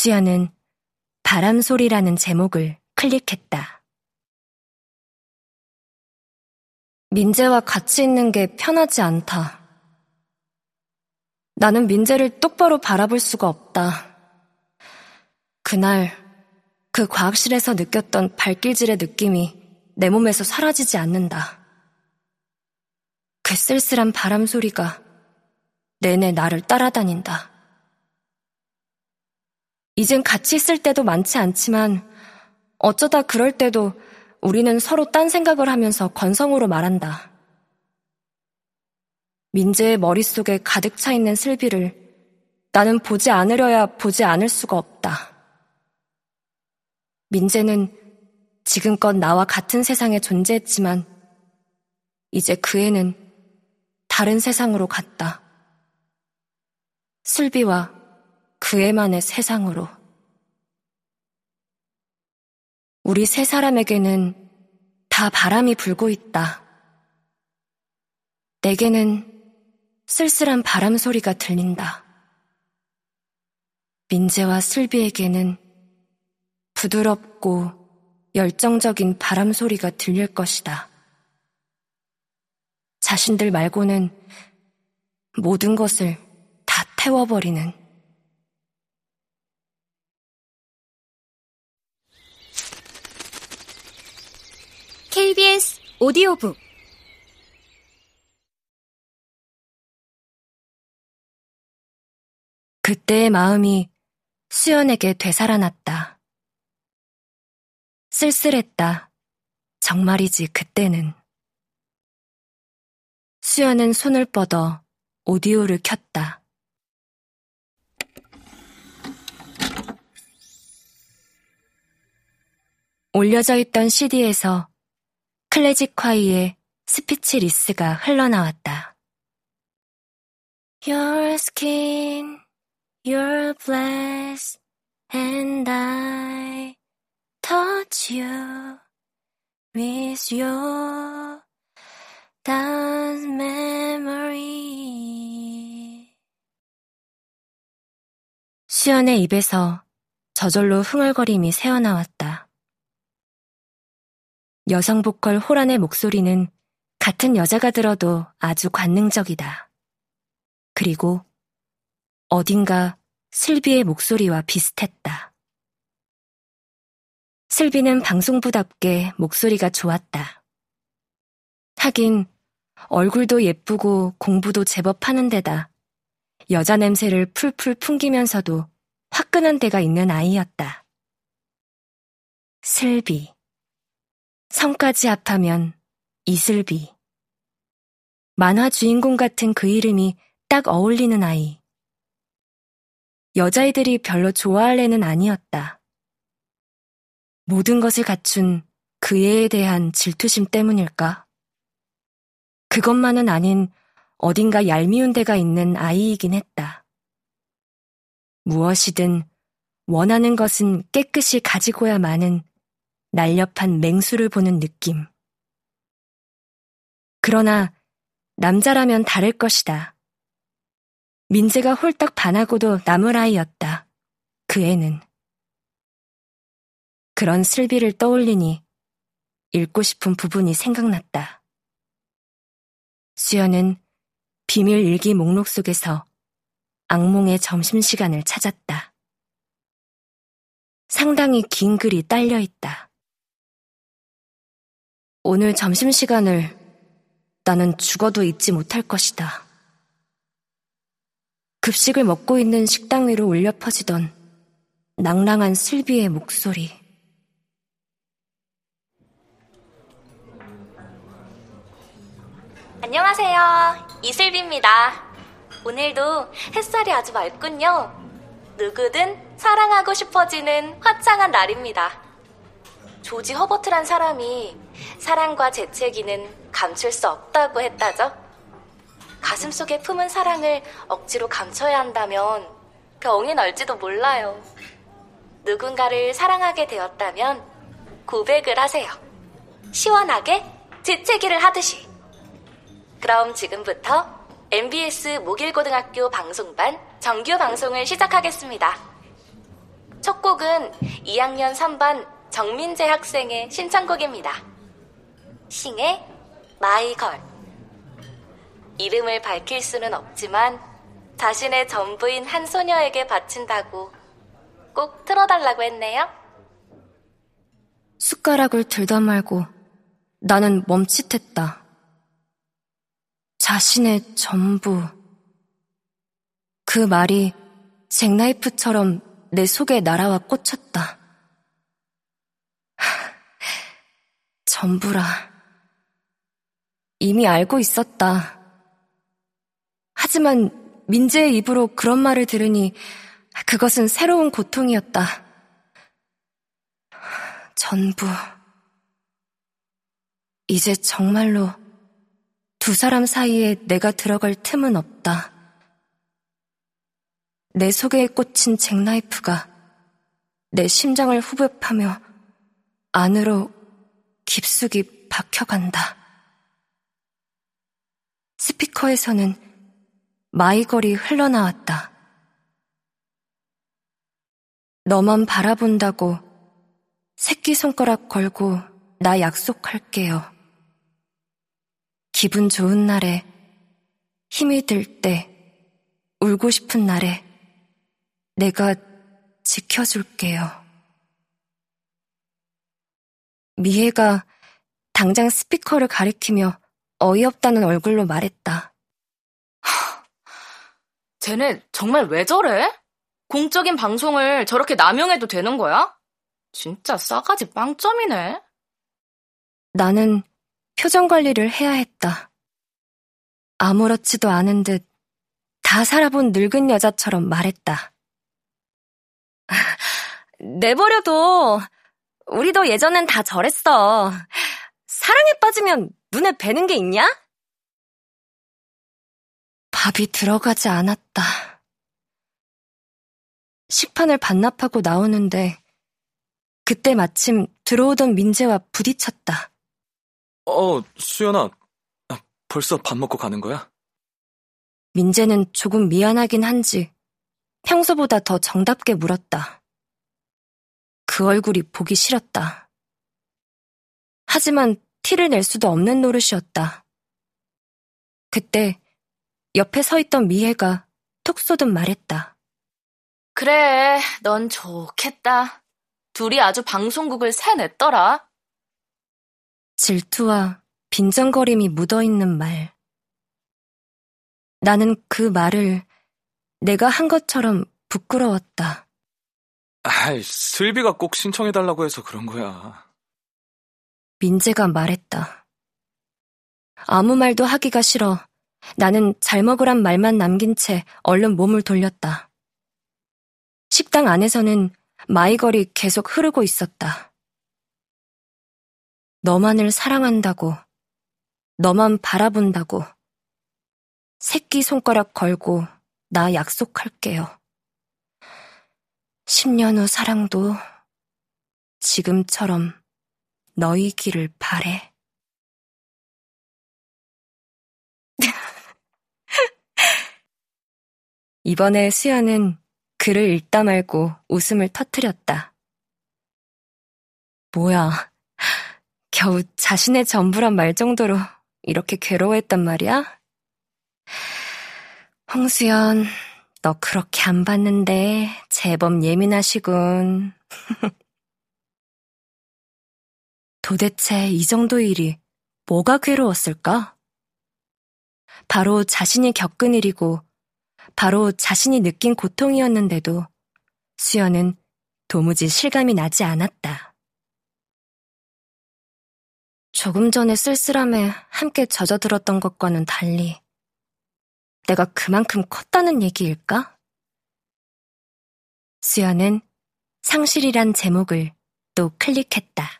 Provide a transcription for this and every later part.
수연은 바람소리라는 제목을 클릭했다. 민재와 같이 있는 게 편하지 않다. 나는 민재를 똑바로 바라볼 수가 없다. 그날 그 과학실에서 느꼈던 발길질의 느낌이 내 몸에서 사라지지 않는다. 그 쓸쓸한 바람 소리가 내내 나를 따라다닌다. 이젠 같이 있을 때도 많지 않지만 어쩌다 그럴 때도 우리는 서로 딴 생각을 하면서 건성으로 말한다. 민재의 머릿속에 가득 차 있는 슬비를 나는 보지 않으려야 보지 않을 수가 없다. 민재는 지금껏 나와 같은 세상에 존재했지만 이제 그 애는 다른 세상으로 갔다. 슬비와 그 애만의 세상으로. 우리 세 사람에게는 다 바람이 불고 있다. 내게는 쓸쓸한 바람 소리가 들린다. 민재와 슬비에게는 부드럽고 열정적인 바람 소리가 들릴 것이다. 자신들 말고는 모든 것을 다 태워버리는 KBS 오디오북 그때의 마음이 수연에게 되살아났다. 쓸쓸했다. 정말이지 그때는. 수연은 손을 뻗어 오디오를 켰다. 올려져 있던 CD에서 클래지콰이의 Speechless가 흘러나왔다. Your skin, your flesh, and I touch you with your dance memory. 수연의 입에서 저절로 흥얼거림이 새어나왔다. 여성 보컬 호란의 목소리는 같은 여자가 들어도 아주 관능적이다. 그리고 어딘가 슬비의 목소리와 비슷했다. 슬비는 방송부답게 목소리가 좋았다. 하긴 얼굴도 예쁘고 공부도 제법 하는 데다 여자 냄새를 풀풀 풍기면서도 화끈한 데가 있는 아이였다. 슬비. 성까지 합하면 이슬비. 만화 주인공 같은 그 이름이 딱 어울리는 아이. 여자애들이 별로 좋아할 애는 아니었다. 모든 것을 갖춘 그 애에 대한 질투심 때문일까? 그것만은 아닌 어딘가 얄미운 데가 있는 아이이긴 했다. 무엇이든 원하는 것은 깨끗이 가지고야 마는 날렵한 맹수를 보는 느낌. 그러나 남자라면 다를 것이다. 민재가 홀딱 반하고도 남을 아이였다. 그 애는. 그런 슬비를 떠올리니 읽고 싶은 부분이 생각났다. 수연은 비밀 일기 목록 속에서 악몽의 점심시간을 찾았다. 상당히 긴 글이 딸려 있다. 오늘 점심시간을 나는 죽어도 잊지 못할 것이다. 급식을 먹고 있는 식당 위로 울려 퍼지던 낭랑한 슬비의 목소리. 안녕하세요. 이슬비입니다. 오늘도 햇살이 아주 맑군요. 누구든 사랑하고 싶어지는 화창한 날입니다. 조지 허버트란 사람이 사랑과 재채기는 감출 수 없다고 했다죠. 가슴 속에 품은 사랑을 억지로 감춰야 한다면 병이 날지도 몰라요. 누군가를 사랑하게 되었다면 고백을 하세요. 시원하게 재채기를 하듯이. 그럼 지금부터 MBS 목일고등학교 방송반 정규 방송을 시작하겠습니다. 첫 곡은 2학년 3반 정민재 학생의 신청곡입니다. 싱의 마이걸. 이름을 밝힐 수는 없지만 자신의 전부인 한 소녀에게 바친다고 꼭 틀어달라고 했네요. 숟가락을 들다 말고 나는 멈칫했다. 자신의 전부. 그 말이 잭나이프처럼 내 속에 날아와 꽂혔다. 전부라. 이미 알고 있었다. 하지만 민재의 입으로 그런 말을 들으니 그것은 새로운 고통이었다. 전부. 이제 정말로 두 사람 사이에 내가 들어갈 틈은 없다. 내 속에 꽂힌 잭나이프가 내 심장을 후벼파며 안으로 깊숙이 박혀간다. 스피커에서는 마이걸이 흘러나왔다. 너만 바라본다고 새끼손가락 걸고 나 약속할게요. 기분 좋은 날에 힘이 들 때 울고 싶은 날에 내가 지켜줄게요. 미애가 당장 스피커를 가리키며 어이없다는 얼굴로 말했다. 쟤네 정말 왜 저래? 공적인 방송을 저렇게 남용해도 되는 거야? 진짜 싸가지 빵점이네. 나는 표정 관리를 해야 했다. 아무렇지도 않은 듯 다 살아본 늙은 여자처럼 말했다. 내버려둬. 우리도 예전엔 다 저랬어. 사랑에 빠지면 눈에 뵈는 게 있냐? 밥이 들어가지 않았다. 식판을 반납하고 나오는데 그때 마침 들어오던 민재와 부딪혔다. 어, 수연아. 벌써 밥 먹고 가는 거야? 민재는 조금 미안하긴 한지 평소보다 더 정답게 물었다. 그 얼굴이 보기 싫었다. 하지만 티를 낼 수도 없는 노릇이었다. 그때 옆에 서 있던 미애가 톡 쏘듯 말했다. 그래, 넌 좋겠다. 둘이 아주 방송국을 새냈더라. 질투와 빈정거림이 묻어있는 말. 나는 그 말을 내가 한 것처럼 부끄러웠다. 아이, 슬비가 꼭 신청해달라고 해서 그런 거야. 민재가 말했다. 아무 말도 하기가 싫어. 나는 잘 먹으란 말만 남긴 채 얼른 몸을 돌렸다. 식당 안에서는 마이걸이 계속 흐르고 있었다. 너만을 사랑한다고, 너만 바라본다고, 새끼 손가락 걸고 나 약속할게요. 10년 후 사랑도 지금처럼 너희기를 바래. 이번에 수연은 글을 읽다 말고 웃음을 터뜨렸다. 뭐야. 겨우 자신의 전부란 말 정도로 이렇게 괴로워했단 말이야? 홍수연, 너 그렇게 안 봤는데 제법 예민하시군. 도대체 이 정도 일이 뭐가 괴로웠을까? 바로 자신이 겪은 일이고, 바로 자신이 느낀 고통이었는데도 수연은 도무지 실감이 나지 않았다. 조금 전에 쓸쓸함에 함께 젖어들었던 것과는 달리 내가 그만큼 컸다는 얘기일까? 수연은 상실이란 제목을 또 클릭했다.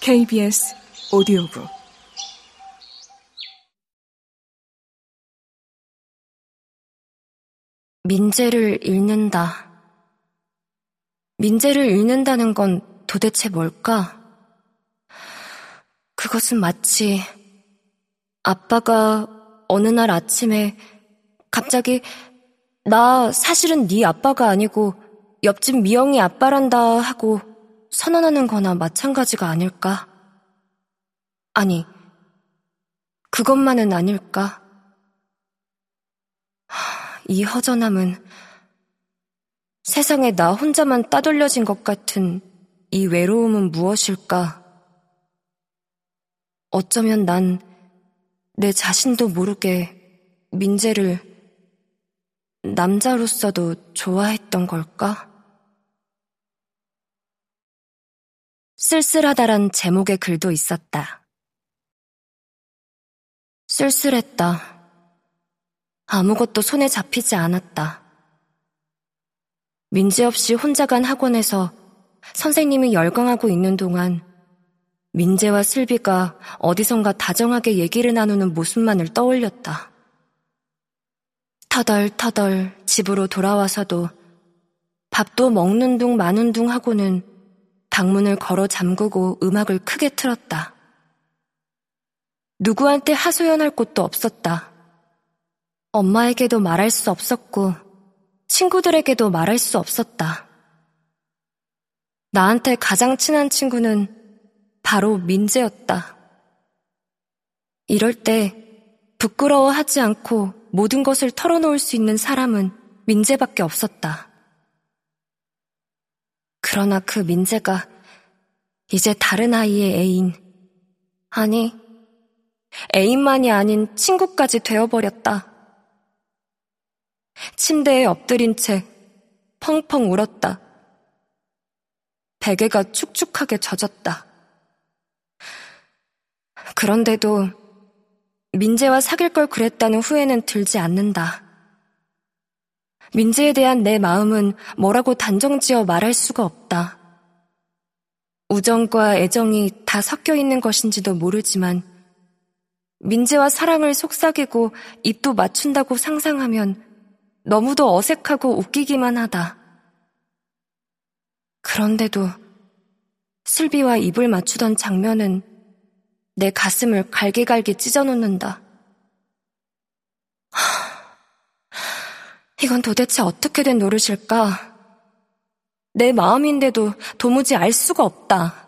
KBS 오디오북 민재를 읽는다. 민재를 읽는다는 건 도대체 뭘까? 그것은 마치 아빠가 어느 날 아침에 갑자기 나 사실은 네 아빠가 아니고 옆집 미영이 아빠란다 하고 선언하는 거나 마찬가지가 아닐까? 아니, 그것만은 아닐까? 이 허전함은 세상에 나 혼자만 따돌려진 것 같은 이 외로움은 무엇일까? 어쩌면 난 내 자신도 모르게 민재를 남자로서도 좋아했던 걸까? 쓸쓸하다란 제목의 글도 있었다. 쓸쓸했다. 아무것도 손에 잡히지 않았다. 민지 없이 혼자 간 학원에서 선생님이 열광하고 있는 동안 민재와 슬비가 어디선가 다정하게 얘기를 나누는 모습만을 떠올렸다. 터덜터덜 집으로 돌아와서도 밥도 먹는 둥 마는 둥 하고는 방문을 걸어 잠그고 음악을 크게 틀었다. 누구한테 하소연할 곳도 없었다. 엄마에게도 말할 수 없었고 친구들에게도 말할 수 없었다. 나한테 가장 친한 친구는 바로 민재였다. 이럴 때 부끄러워하지 않고 모든 것을 털어놓을 수 있는 사람은 민재밖에 없었다. 그러나 그 민재가 이제 다른 아이의 애인, 아니, 애인만이 아닌 친구까지 되어버렸다. 침대에 엎드린 채 펑펑 울었다. 베개가 축축하게 젖었다. 그런데도 민재와 사귈 걸 그랬다는 후회는 들지 않는다. 민재에 대한 내 마음은 뭐라고 단정지어 말할 수가 없다. 우정과 애정이 다 섞여 있는 것인지도 모르지만 민재와 사랑을 속삭이고 입도 맞춘다고 상상하면 너무도 어색하고 웃기기만 하다. 그런데도 슬비와 입을 맞추던 장면은 내 가슴을 갈기갈기 찢어놓는다. 이건 도대체 어떻게 된 노릇일까? 내 마음인데도 도무지 알 수가 없다.